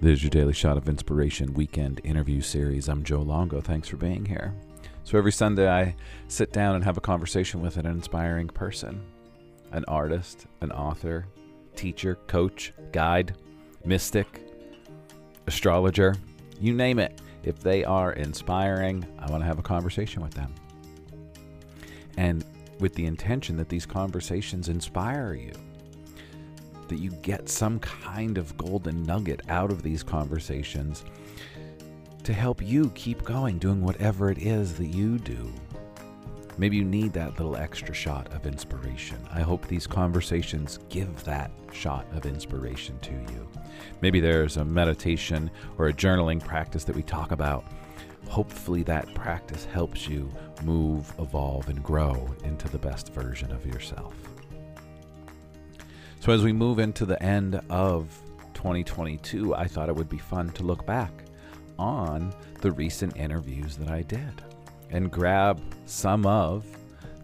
This is your Daily Shot of Inspiration weekend interview series. I'm Joe Longo. Thanks for being here. So every Sunday, I sit down and have a conversation with an inspiring person an artist, an author, teacher, coach, guide, mystic, astrologer, you name it. If they are inspiring, I want to have a conversation with them. And with the intention that these conversations inspire you that you get some kind of golden nugget out of these conversations to help you keep going, doing whatever it is that you do. Maybe you need that little extra shot of inspiration. I hope these conversations give that shot of inspiration to you. Maybe there's a meditation or a journaling practice that we talk about. Hopefully, that practice helps you move, evolve, and grow into the best version of yourself. So, as we move into the end of 2022, I thought it would be fun to look back on the recent interviews that I did and grab some of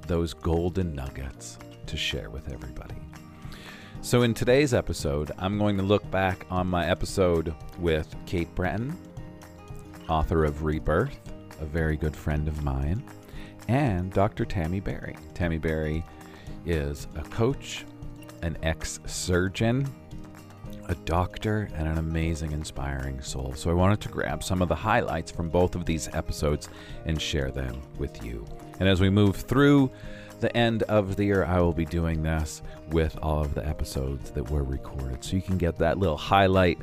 those golden nuggets to share with everybody. So, in today's episode, I'm going to look back on my episode with Kate Brenton, author of Rebirth, a very good friend of mine, and Dr. Tami Berry. Tami Berry is a coach, an ex surgeon, a doctor, and an amazing, inspiring soul. So I wanted to grab some of the highlights from both of these episodes and share them with you. And as we move through the end of the year, I will be doing this with all of the episodes that were recorded. So you can get that little highlight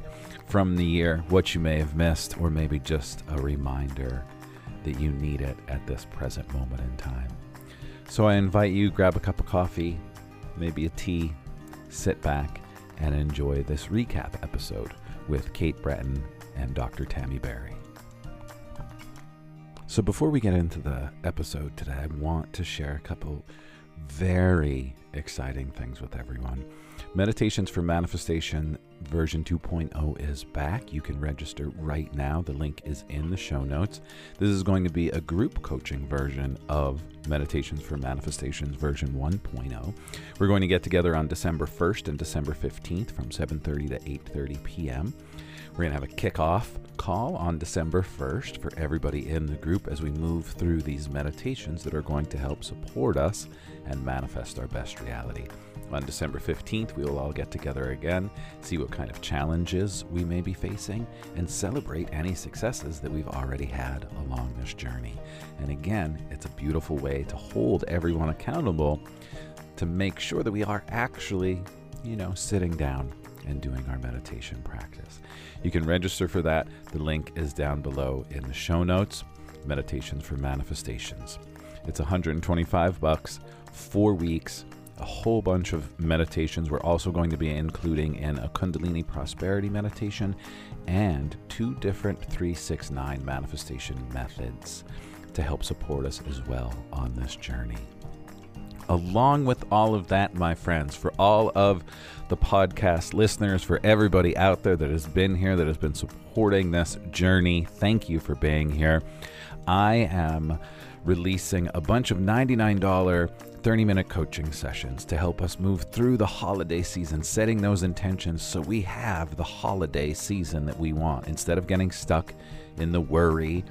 from the year, what you may have missed, or maybe just a reminder that you need it at this present moment in time. So I invite you grab a cup of coffee, maybe a tea, sit back and enjoy this recap episode with Kate Brenton and Dr. Tami Berry. So, before we get into the episode today, I want to share a couple very exciting things with everyone. Meditations for Manifestation version 2.0 is back. You can register right now. The link is in the show notes. This is going to be a group coaching version of Meditations for Manifestations version 1.0. We're going to get together on December 1st and December 15th from 7:30 to 8:30 p.m. We're going to have a kickoff call on December 1st for everybody in the group as we move through these meditations that are going to help support us and manifest our best reality. On December 15th, we will all get together again, see what kind of challenges we may be facing, and celebrate any successes that we've already had along this journey. And again, it's a beautiful way to hold everyone accountable to make sure that we are actually, you know, sitting down and doing our meditation practice. You can register for that. The link is down below in the show notes. Meditations for Manifestations. It's 125 bucks, 4 weeks, a whole bunch of meditations. We're also going to be including in a Kundalini prosperity meditation and two different 369 manifestation methods to help support us as well on this journey. Along with all of that, my friends, for all of the podcast listeners, for everybody out there that has been here, that has been supporting this journey, thank you for being here. I am releasing a bunch of $99 30 minute coaching sessions to help us move through the holiday season, setting those intentions so we have the holiday season that we want. Instead of getting stuck in the worry,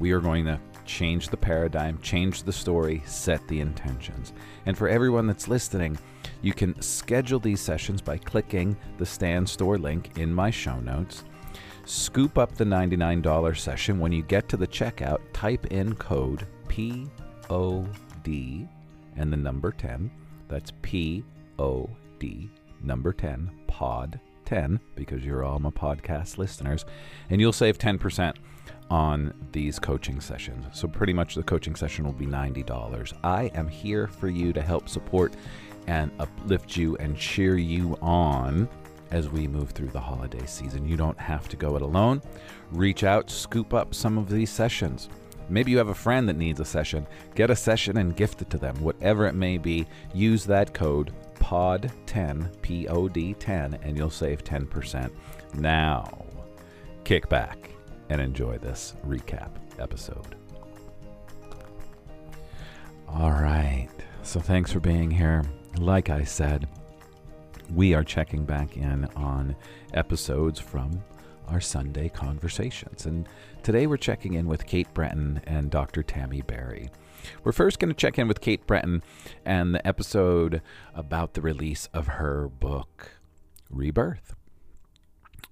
we are going to change the paradigm, change the story, set the intentions. And for everyone that's listening, you can schedule these sessions by clicking the Stan Store link in my show notes. Scoop up the $99 session. When you get to the checkout, type in code POD and the number 10. That's P O D, number 10, pod 10, because you're all my podcast listeners. And you'll save 10% on these coaching sessions. So, pretty much the coaching session will be $90. I am here for you to help support and uplift you and cheer you on as we move through the holiday season. You don't have to go it alone. Reach out, scoop up some of these sessions. Maybe you have a friend that needs a session. Get a session and gift it to them, whatever it may be. Use that code POD10, P O D 10, and you'll save 10%. Now, kick back and enjoy this recap episode. All right. So, thanks for being here. Like I said, we are checking back in on episodes from our Sunday conversations. And today we're checking in with Kate Brenton and Dr. Tami Berry. We're first going to check in with Kate Brenton and the episode about the release of her book, Rebirth.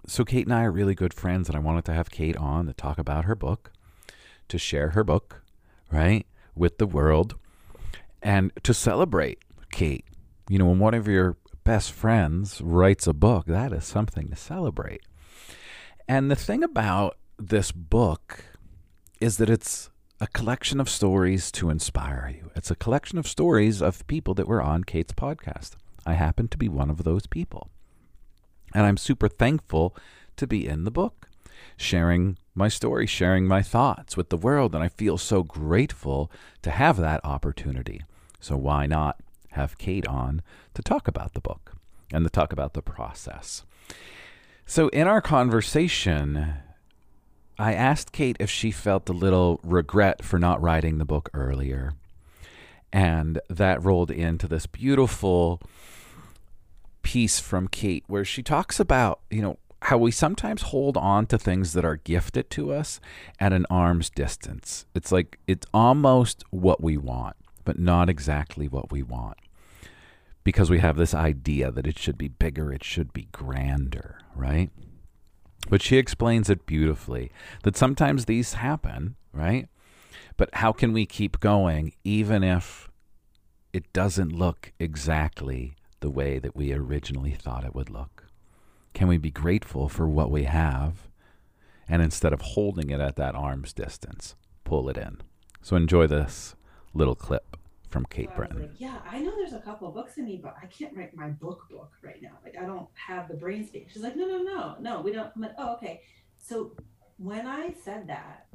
So, Kate and I are really good friends, and I wanted to have Kate on to talk about her book, to share her book, right, with the world, and to celebrate Kate. You know, when one of your best friends writes a book, that is something to celebrate. And the thing about this book is that it's a collection of stories to inspire you. It's a collection of stories of people that were on Kate's podcast. I happen to be one of those people. And I'm super thankful to be in the book, sharing my story, sharing my thoughts with the world. And I feel so grateful to have that opportunity. So why not have Kate on to talk about the book and to talk about the process? So in our conversation, I asked Kate if she felt a little regret for not writing the book earlier. And that rolled into this beautiful piece from Kate where she talks about, you know, how we sometimes hold on to things that are gifted to us at an arm's distance. It's like it's almost what we want, but not exactly what we want. Because we have this idea that it should be bigger, it should be grander, right? But she explains it beautifully that sometimes these happen, right? But how can we keep going even if it doesn't look exactly the way that we originally thought it would look? Can we be grateful for what we have and instead of holding it at that arm's distance, pull it in? So enjoy this little clip from Kate so Brenton. Like, yeah, I know there's a couple books in me, but I can't write my book book right now. Like I don't have the brain space. She's like, no, no, no, no, we don't. I'm like, oh, okay. So when I said that,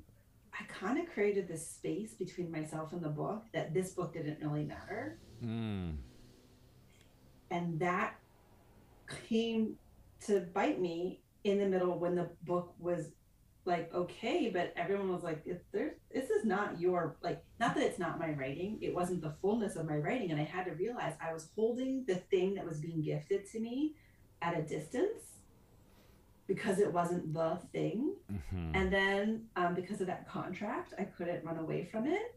I kind of created this space between myself and the book that this book didn't really matter. Mm. And that came to bite me in the middle when the book was like okay but everyone was like there's this is not your like not that it's not my writing it wasn't the fullness of my writing and i had to realize i was holding the thing that was being gifted to me at a distance because it wasn't the thing. Mm-hmm. and then um, because of that contract i couldn't run away from it.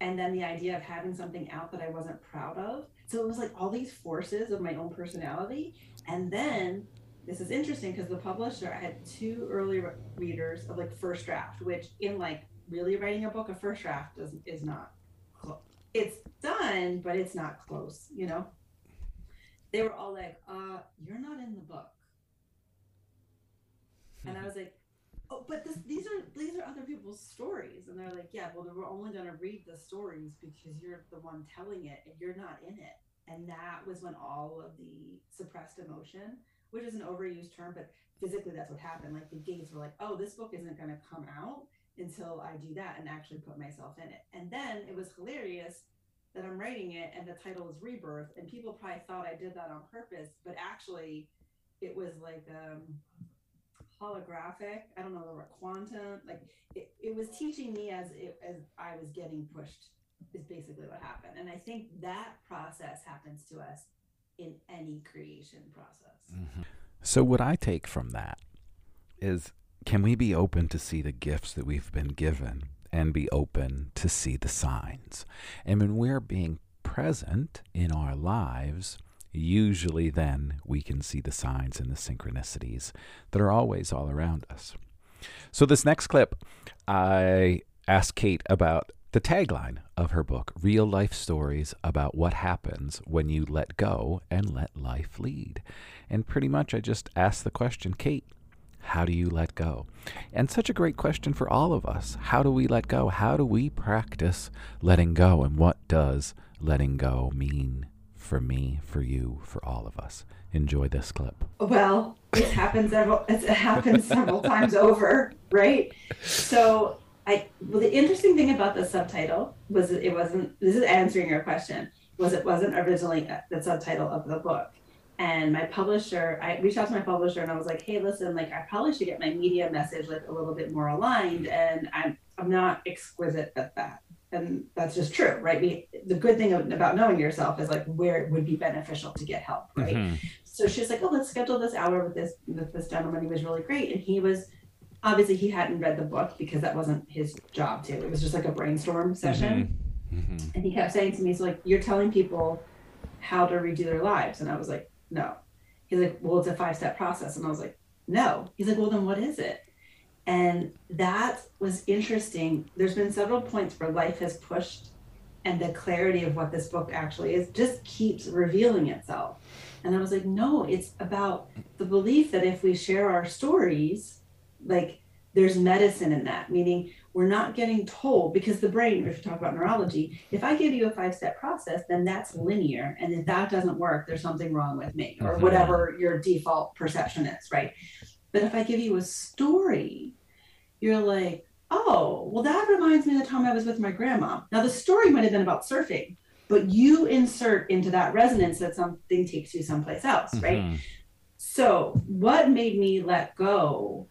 And then the idea of having something out that i wasn't proud of. So it was like all these forces of my own personality. And then this is interesting because the publisher I had two early re- readers of like first draft, which in like really writing a book, a first draft does is not close. It's done, but it's not close. You know, they were all like, "Uh, you're not in the book," and I was like, "Oh, but this, these are these are other people's stories," and they're like, "Yeah, well, we're only going to read the stories because you're the one telling it, and you're not in it." And that was when all of the suppressed emotion which is an overused term, but physically that's what happened. Like the gates were like, oh, this book isn't going to come out until I do that and actually put myself in it. And then it was hilarious that I'm writing it and the title is Rebirth. And people probably thought I did that on purpose, but actually it was like um, holographic. I don't know the word quantum. Like it, it was teaching me as it, as I was getting pushed is basically what happened. And I think that process happens to us in any creation process. Mm-hmm. So, what I take from that is can we be open to see the gifts that we've been given and be open to see the signs? And when we're being present in our lives, usually then we can see the signs and the synchronicities that are always all around us. So, this next clip, I asked Kate about the tagline of her book Real Life Stories About What Happens When You Let Go and Let Life Lead. And pretty much I just asked the question, Kate, how do you let go? And such a great question for all of us. How do we let go? How do we practice letting go? And what does letting go mean for me, for you, for all of us? Enjoy this clip. Well, it happens several it happens several times over, right? So I well, the interesting thing about the subtitle was it wasn't. This is answering your question. Was it wasn't originally the subtitle of the book, and my publisher. I reached out to my publisher and I was like, "Hey, listen, like I probably should get my media message like a little bit more aligned, and I'm I'm not exquisite at that." And that's just true, right? We, the good thing about knowing yourself is like where it would be beneficial to get help, right? Mm-hmm. so she's like, oh, let's schedule this hour with this with this gentleman. He was really great, and he was obviously he hadn't read the book because that wasn't his job to. It was just like a brainstorm session, mm-hmm. Mm-hmm. and he kept saying to me, "So like you're telling people how to redo their lives," and I was like, "No." He's like, "Well, it's a five step process," and I was like, "No." He's like, "Well, then what is it?" And that was interesting. There's been several points where life has pushed and the clarity of what this book actually is just keeps revealing itself. And I was like, no, it's about the belief that if we share our stories, like there's medicine in that, meaning we're not getting told because the brain, if you talk about neurology, if I give you a five step process, then that's linear. And if that doesn't work, there's something wrong with me or mm-hmm. whatever your default perception is, right? But if I give you a story, you're like, oh, well, that reminds me of the time I was with my grandma. Now, the story might have been about surfing, but you insert into that resonance that something takes you someplace else, mm-hmm. right? So, what made me let go,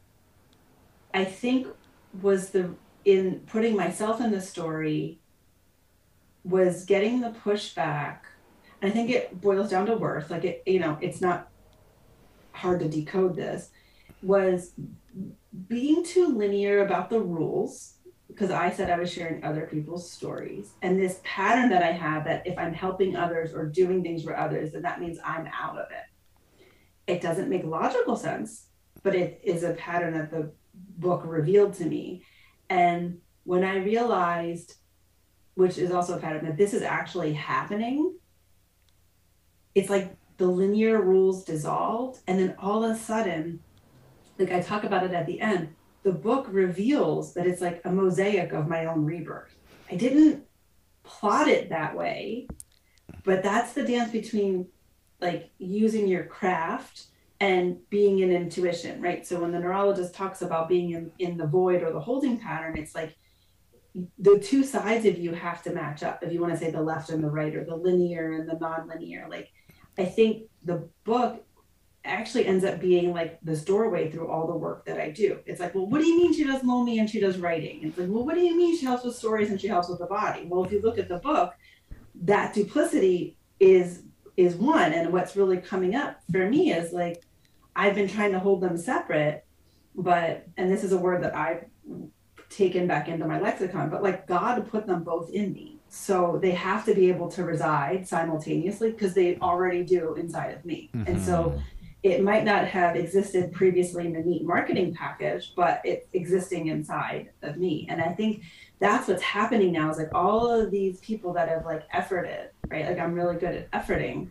I think, was the in putting myself in the story, was getting the pushback. I think it boils down to worth. Like, it, you know, it's not hard to decode this, was being too linear about the rules because I said I was sharing other people's stories and this pattern that I have that if I'm helping others or doing things for others, then that means I'm out of it. It doesn't make logical sense, but it is a pattern that the book revealed to me. And when I realized, which is also a pattern, that this is actually happening, it's like the linear rules dissolved. And then all of a sudden, like I talk about it at the end, the book reveals that it's like a mosaic of my own rebirth. I didn't plot it that way, but that's the dance between like using your craft and being in intuition, right? So when the neurologist talks about being in, in the void or the holding pattern, it's like the two sides of you have to match up. If you want to say the left and the right or the linear and the non-linear, like I think the book actually ends up being like this doorway through all the work that I do. It's like, well, what do you mean she does Lomi and she does writing? It's like, well, what do you mean she helps with stories and she helps with the body? Well, if you look at the book, that duplicity is is one. And what's really coming up for me is like I've been trying to hold them separate, but and this is a word that I've taken back into my lexicon, but like God put them both in me. So they have to be able to reside simultaneously because they already do inside of me. Mm-hmm. And so it might not have existed previously in the neat marketing package, but it's existing inside of me. And I think that's what's happening now is like all of these people that have like efforted, right? Like I'm really good at efforting.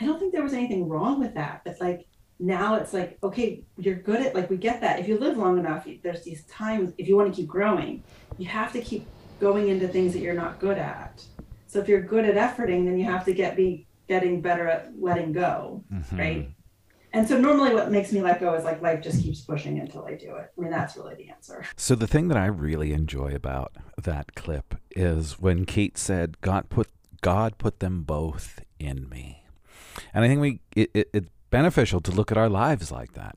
I don't think there was anything wrong with that. But like now it's like, okay, you're good at like we get that. If you live long enough, there's these times if you want to keep growing, you have to keep going into things that you're not good at. So if you're good at efforting, then you have to get be getting better at letting go, mm-hmm. right? And so normally what makes me let go is like life just keeps pushing until I do it. I mean, that's really the answer. So the thing that I really enjoy about that clip is when Kate said, God put God put them both in me. And I think we it, it, it's beneficial to look at our lives like that.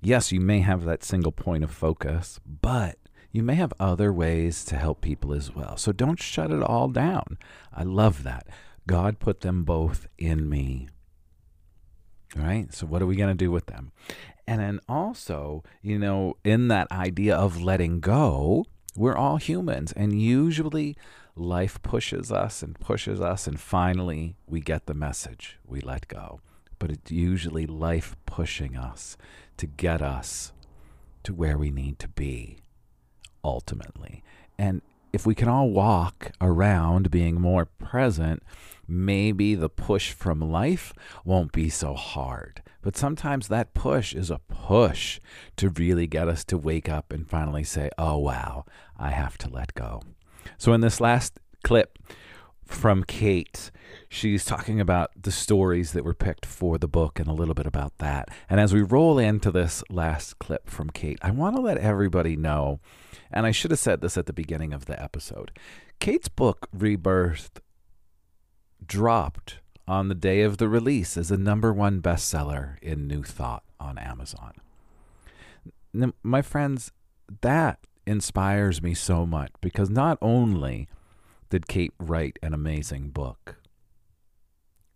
Yes, you may have that single point of focus, but you may have other ways to help people as well. So don't shut it all down. I love that. God put them both in me right? So, what are we going to do with them? And then also, you know, in that idea of letting go, we're all humans, and usually life pushes us and pushes us, and finally we get the message we let go. But it's usually life pushing us to get us to where we need to be ultimately. And if we can all walk around being more present, maybe the push from life won't be so hard. But sometimes that push is a push to really get us to wake up and finally say, oh, wow, I have to let go. So, in this last clip from Kate, she's talking about the stories that were picked for the book and a little bit about that. And as we roll into this last clip from Kate, I want to let everybody know and I should have said this at the beginning of the episode. Kate's book, Rebirth, dropped on the day of the release as a number one bestseller in New Thought on Amazon. Now, my friends, that inspires me so much because not only did Kate write an amazing book,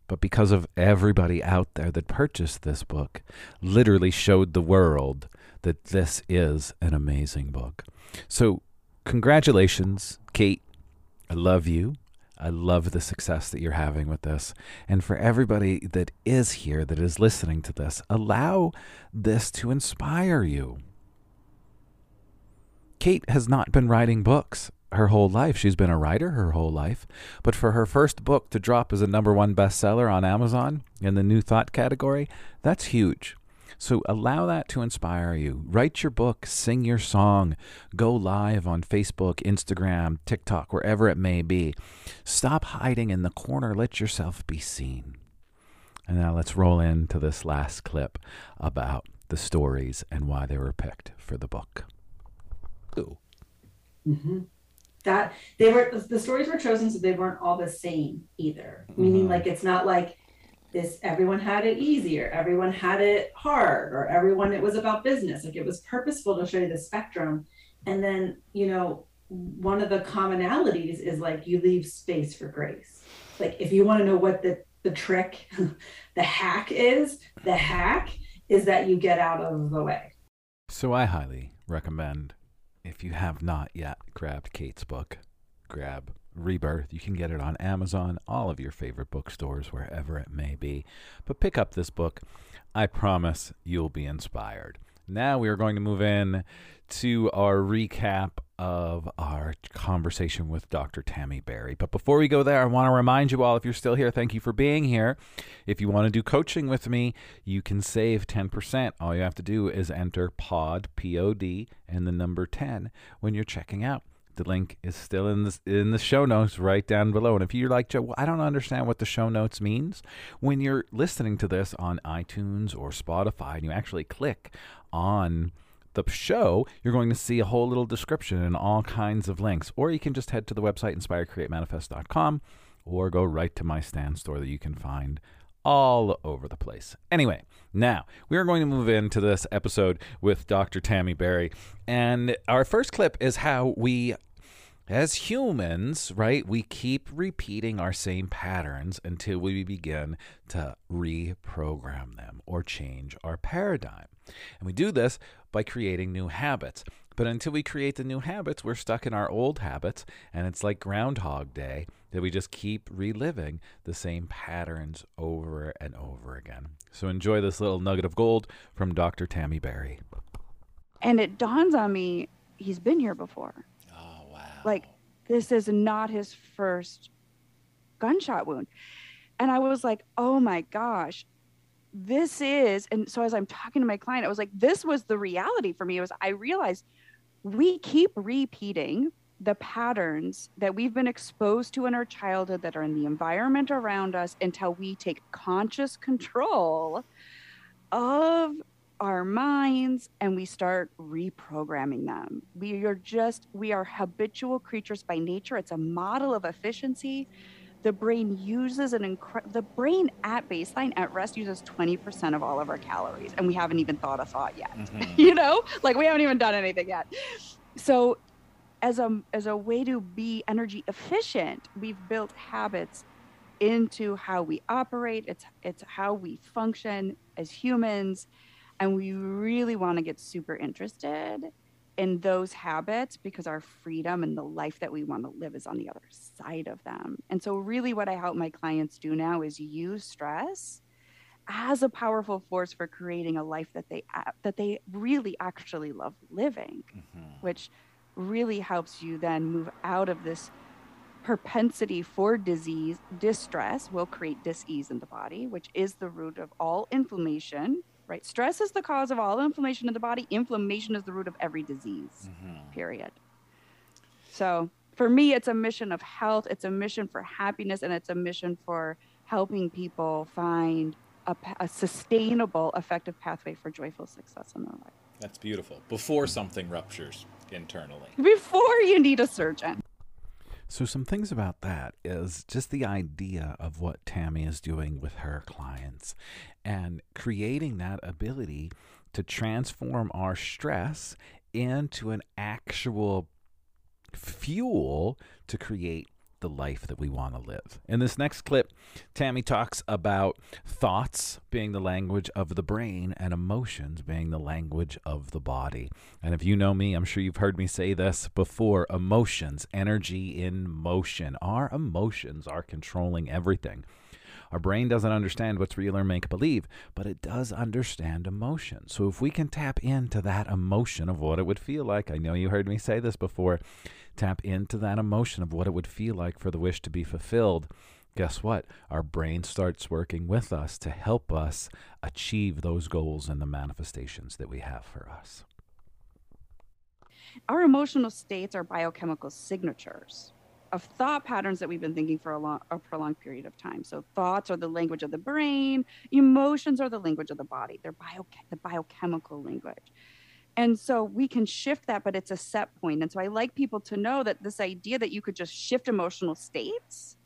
but because of everybody out there that purchased this book, literally showed the world that this is an amazing book. So, congratulations, Kate. I love you. I love the success that you're having with this. And for everybody that is here, that is listening to this, allow this to inspire you. Kate has not been writing books her whole life. She's been a writer her whole life. But for her first book to drop as a number one bestseller on Amazon in the New Thought category, that's huge. So allow that to inspire you. Write your book, sing your song, go live on Facebook, Instagram, TikTok, wherever it may be. Stop hiding in the corner. Let yourself be seen. And now let's roll into this last clip about the stories and why they were picked for the book. Ooh. Mm-hmm. That they were the stories were chosen so they weren't all the same either. Mm-hmm. Meaning, like it's not like this everyone had it easier everyone had it hard or everyone it was about business like it was purposeful to show you the spectrum and then you know one of the commonalities is like you leave space for grace like if you want to know what the the trick the hack is the hack is that you get out of the way so i highly recommend if you have not yet grabbed kate's book grab Rebirth. You can get it on Amazon, all of your favorite bookstores, wherever it may be. But pick up this book. I promise you'll be inspired. Now we are going to move in to our recap of our conversation with Dr. Tami Berry. But before we go there, I want to remind you all if you're still here, thank you for being here. If you want to do coaching with me, you can save 10%. All you have to do is enter POD, P O D, and the number 10 when you're checking out. The link is still in the in the show notes right down below. And if you're like Joe, well, I don't understand what the show notes means. When you're listening to this on iTunes or Spotify, and you actually click on the show, you're going to see a whole little description and all kinds of links. Or you can just head to the website inspirecreatemanifest.com or go right to my Stan Store that you can find all over the place. Anyway, now we are going to move into this episode with Dr. Tami Berry. And our first clip is how we as humans, right, we keep repeating our same patterns until we begin to reprogram them or change our paradigm. And we do this by creating new habits. But until we create the new habits, we're stuck in our old habits, and it's like Groundhog Day that we just keep reliving the same patterns over and over again. So enjoy this little nugget of gold from Dr. Tami Berry. And it dawns on me, he's been here before like this is not his first gunshot wound. And i was like oh my gosh this is and so as i'm talking to my client i was like this was the reality for me. It was i realized we keep repeating the patterns that we've been exposed to in our childhood that are in the environment around us until we take conscious control of our minds and we start reprogramming them. We are just, we are habitual creatures by nature. It's a model of efficiency. The brain uses an incredible, the brain at baseline at rest uses 20% of all of our calories, and we haven't even thought a thought yet. Mm-hmm. you know, like we haven't even done anything yet. So, as a, as a way to be energy efficient, we've built habits into how we operate. It's, it's how we function as humans and we really want to get super interested in those habits because our freedom and the life that we want to live is on the other side of them. And so, really, what I help my clients do now is use stress as a powerful force for creating a life that they that they really actually love living, mm-hmm. which really helps you then move out of this propensity for disease. Distress will create disease in the body, which is the root of all inflammation right? Stress is the cause of all inflammation in the body. Inflammation is the root of every disease, mm-hmm. period. So for me, it's a mission of health, it's a mission for happiness, and it's a mission for helping people find a, a sustainable, effective pathway for joyful success in their life. That's beautiful. Before something ruptures internally. Before you need a surgeon. So, some things about that is just the idea of what Tami is doing with her clients and creating that ability to transform our stress into an actual fuel to create the life that we want to live. In this next clip, Tami talks about thoughts being the language of the brain and emotions being the language of the body. And if you know me, I'm sure you've heard me say this before emotions, energy in motion. Our emotions are controlling everything. Our brain doesn't understand what's real or make believe, but it does understand emotion. So if we can tap into that emotion of what it would feel like, I know you heard me say this before, tap into that emotion of what it would feel like for the wish to be fulfilled. Guess what? Our brain starts working with us to help us achieve those goals and the manifestations that we have for us. Our emotional states are biochemical signatures of thought patterns that we've been thinking for a long a prolonged period of time. So thoughts are the language of the brain, emotions are the language of the body. They're bio the biochemical language. And so we can shift that, but it's a set point. And so I like people to know that this idea that you could just shift emotional states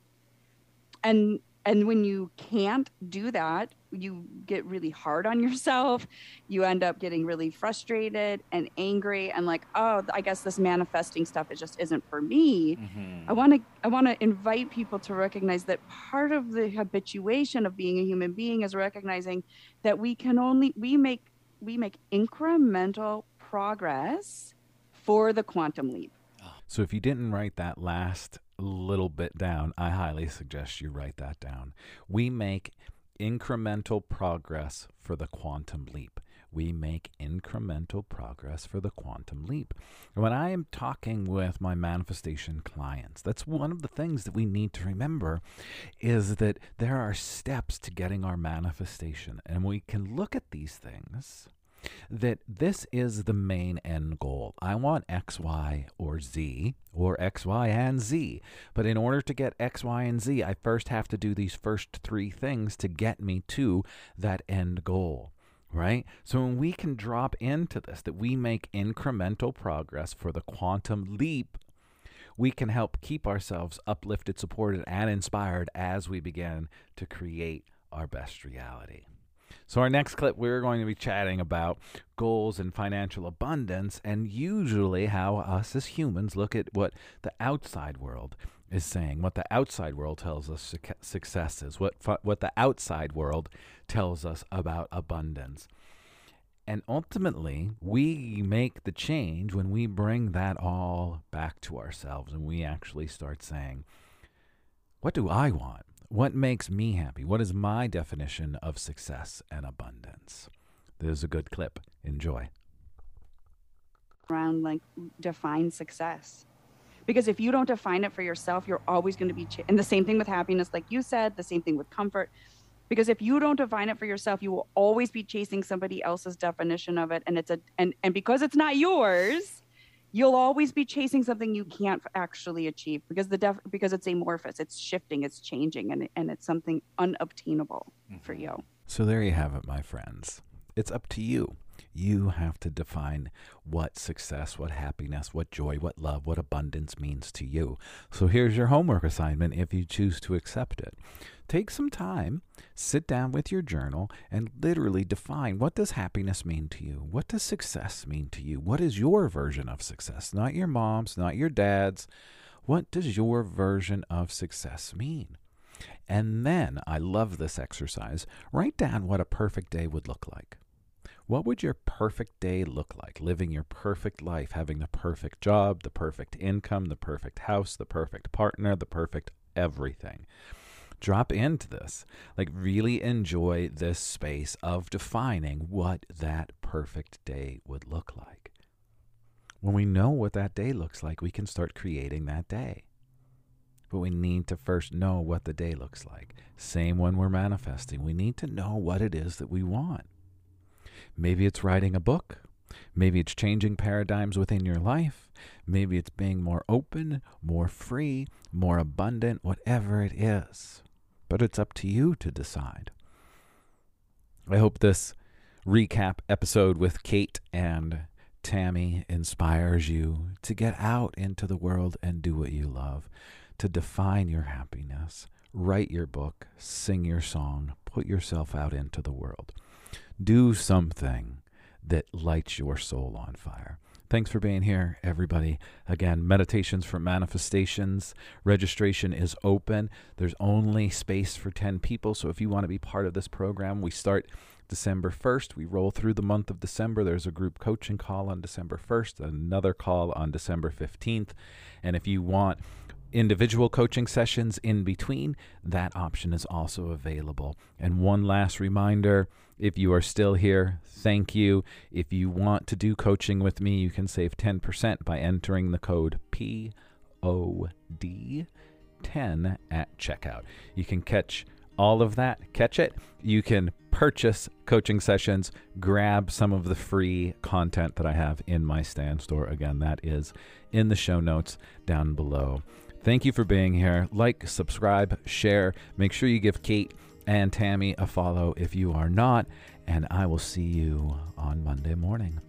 and and when you can't do that you get really hard on yourself you end up getting really frustrated and angry and like oh i guess this manifesting stuff it just isn't for me mm-hmm. i want to i want to invite people to recognize that part of the habituation of being a human being is recognizing that we can only we make we make incremental progress for the quantum leap so if you didn't write that last little bit down, I highly suggest you write that down. We make incremental progress for the quantum leap. We make incremental progress for the quantum leap. When I am talking with my manifestation clients, that's one of the things that we need to remember is that there are steps to getting our manifestation. And we can look at these things that this is the main end goal. I want X, Y, or Z, or X, Y, and Z. But in order to get X, Y, and Z, I first have to do these first three things to get me to that end goal. Right? So when we can drop into this, that we make incremental progress for the quantum leap we can help keep ourselves uplifted, supported, and inspired as we begin to create our best reality. So, our next clip, we're going to be chatting about goals and financial abundance, and usually how us as humans look at what the outside world is saying, what the outside world tells us success is, what, what the outside world tells us about abundance. And ultimately, we make the change when we bring that all back to ourselves and we actually start saying, What do I want? What makes me happy? What is my definition of success and abundance? This is a good clip. Enjoy. Around like define success. Because if you don't define it for yourself, you're always going to be, ch- and the same thing with happiness, like you said, the same thing with comfort. Because if you don't define it for yourself, you will always be chasing somebody else's definition of it. And it's a, and, and because it's not yours, you'll always be chasing something you can't actually achieve because the def- because it's amorphous it's shifting it's changing and, and it's something unobtainable mm-hmm. for you. So there you have it my friends. It's up to you you have to define what success, what happiness, what joy, what love, what abundance means to you. So here's your homework assignment if you choose to accept it. Take some time, sit down with your journal, and literally define what does happiness mean to you? What does success mean to you? What is your version of success? Not your mom's, not your dad's. What does your version of success mean? And then, I love this exercise, write down what a perfect day would look like. What would your perfect day look like? Living your perfect life, having the perfect job, the perfect income, the perfect house, the perfect partner, the perfect everything drop into this. Like, really enjoy this space of defining what that perfect day would look like. When we know what that day looks like, we can start creating that day. But we need to first know what the day looks like. Same when we're manifesting. We need to know what it is that we want. Maybe it's writing a book. Maybe it's changing paradigms within your life. Maybe it's being more open, more free, more abundant, whatever it is but it's up to you to decide. I hope this recap episode with Kate and Tami inspires you to get out into the world and do what you love, to define your happiness, write your book, sing your song, put yourself out into the world. Do something that lights your soul on fire. Thanks for being here, everybody. Again, Meditations for Manifestations. Registration is open. There's only space for 10 people. So if you want to be part of this program, we start December 1st. We roll through the month of December. There's a group coaching call on December 1st, another call on December 15th. And if you want individual coaching sessions in between, that option is also available. And one last reminder if you are still here, thank you. If you want to do coaching with me, you can save 10% by entering the code POD10 at checkout. You can catch all of that, catch it. You can purchase coaching sessions, grab some of the free content that I have in my Stan Store. Again, that is in the show notes down below. Thank you for being here. Like, subscribe, share. Make sure you give Kate and Tami a follow if you are not. And I will see you on Monday morning.